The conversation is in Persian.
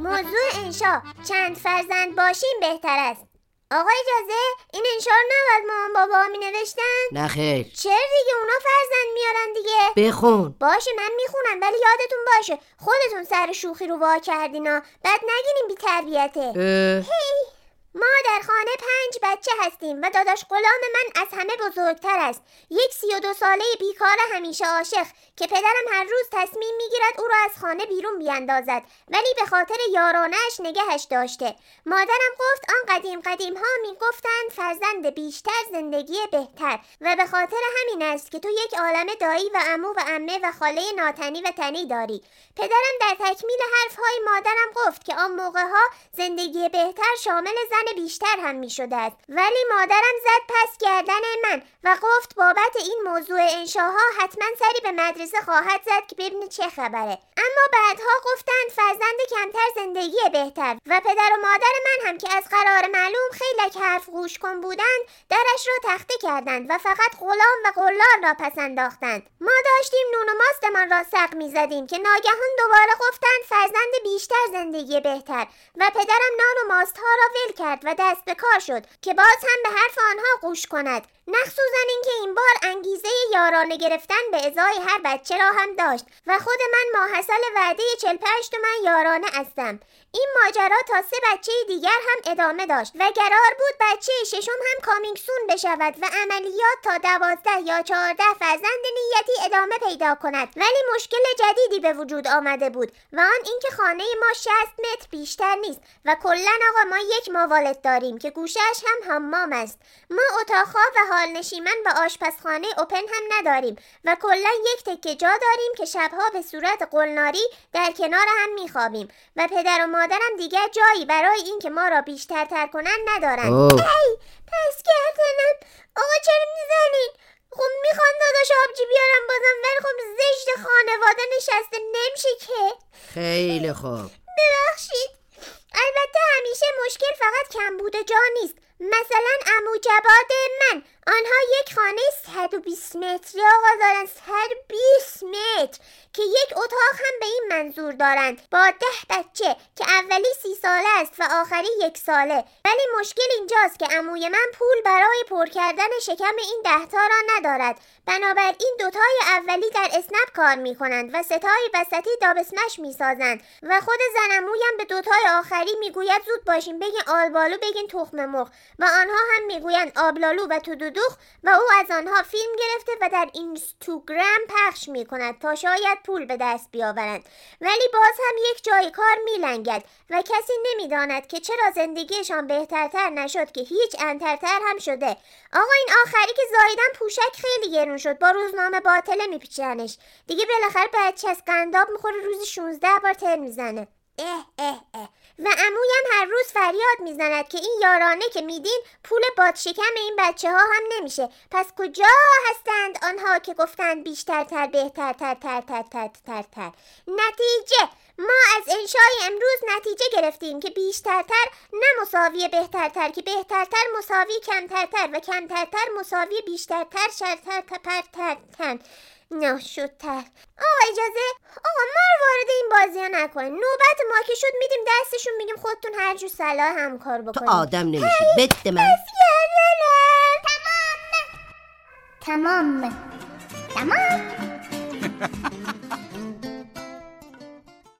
موضوع انشا. چند فرزند باشیم بهتر است. آقا اجازه این انشا رو نباید مامان بابا می نوشتن نه خیر. چرا دیگه اونا فرزند میارن دیگه؟ بخون. باشه من می‌خونم ولی یادتون باشه خودتون سر شوخی رو وا کردینا بعد نگینیم بی تربیته. اه، ما در خانه پنج بچه هستیم و داداش غلام من از همه بزرگتر است. یک سی و دو ساله بیکار همیشه عاشق که پدرم هر روز تصمیم می‌گیرد او را از خانه بیرون بیاندازد ولی به خاطر یارانش نگهش داشته. مادرم گفت آن قدیم قدیم ها می‌گفتند فرزند بیشتر زندگی بهتر و به خاطر همین است که تو یک عالم دایی و عمو و عمه و خاله ناتنی و تنی داری. پدرم در تکمیل حرفهای مادرم گفت که آن موقع ها زندگی بهتر شامل زن بیشتر هم می شده است. ولی مادرم زد پس گردن من و گفت بابت این موضوع انشاها حتما سری به مدرسه خواهد زد که ببینه چه خبره. اما بعدها گفتند فرزند کمتر زندگی بهتر و پدر و مادر من هم که از قرار معلوم خیلی حرف گوش کن بودند درش را تخته کردند و فقط غلام و قلار را پس انداختند. ما داشتیم نون و ماستمان را سق می زدیم که ناگهان دوباره گفتند فرزند بیشتر زندگی بهتر و پدرم نان و ماست ها را ول کرد و دست به کار شد که باز هم به حرف آنها گوش کند. مخصوصا اینکه این بار انگیزه یارانه گرفتن به ازای هر بچه را هم داشت و خود من ماحصل وعده 45 تومن یارانه هستم. این ماجرا تا سه بچه دیگر هم ادامه داشت و قرار بود بچه ششم هم کامیکسون بشود و عملیات تا دوازده یا چهارده فرزند نیتی ادامه پیدا کند. ولی مشکل جدیدی به وجود آمده بود و آن اینکه خانه ما 60 متر بیشتر نیست و کلا آقا ما یک ماوالت داریم که گوشهش هم حمام است. ما اتاقها و حال نشیمن و آشپزخانه اوپن هم نداریم و کلا یک تکه جا داریم که شبها به صورت قلناری در کنار هم میخوابیم و پدر و مادرم دیگر جایی برای اینکه ما را بیشتر تر کنن ندارند. ای پس گردنم. خیلی خوب. ببخشید. البته همیشه مشکل فقط کمبود جا نیست. مثلا امو جواد من. آنها یک خانه 120 متری آقا دارن 120 متر. که یک اتاق هم به این منظور دارند. با ده بچه که اولی سی ساله است و آخری یک ساله. ولی مشکل اینجاست که عموی من پول برای پر کردن شکم این دهتا را ندارد. بنابراین دوتای اولی در اسنپ کار می کنند و ستای وسطی دابسمش می سازند. و خود زنمویم به دوتای آخری می‌گوید زود باشین بگین آلبالو بگین تخم مرغ. و آنها هم می‌گویند آبلالو و تودودوخ و او از آنها فیلم گرفته و در اینستاگرام پخش می کند تا شاید پول به دست بیاورند. ولی باز هم یک جای کار میلنگد و کسی نمی‌داند که چرا زندگیشان بهترتر نشد که هیچ انترتر هم شده. آقا این آخری که زایدن پوشک خیلی گرون شد. با روزنامه باطله میپیچنش. دیگه بالاخره بچه از قنداب می‌خوره روزی 16 بار تر می‌زنه. اه اه اه. و عمویم هر روز فریاد می‌زند که این یارانه که میدین پول بادشکم این بچه ها هم نمیشه. پس کجا هستند آنها که گفتند بیشترتر بهترتر تر تر تر تر تر نتیجه! ما از انشای امروز نتیجه گرفتیم که بیشترتر نه مساوی بهترتر که بهترتر مساوی کمترتر و کمترتر مساوی بیشترتر شرتر تپرتر تن ناشدتر آقا اجازه. آقا ما رو وارد این بازی ها نکنین. نوبت ما که شد میدیم دستشون میگیم خودتون هر جو صلاح هم کار تو بکنید آدم نمیشی. بده من. تمام. تمام. تمام.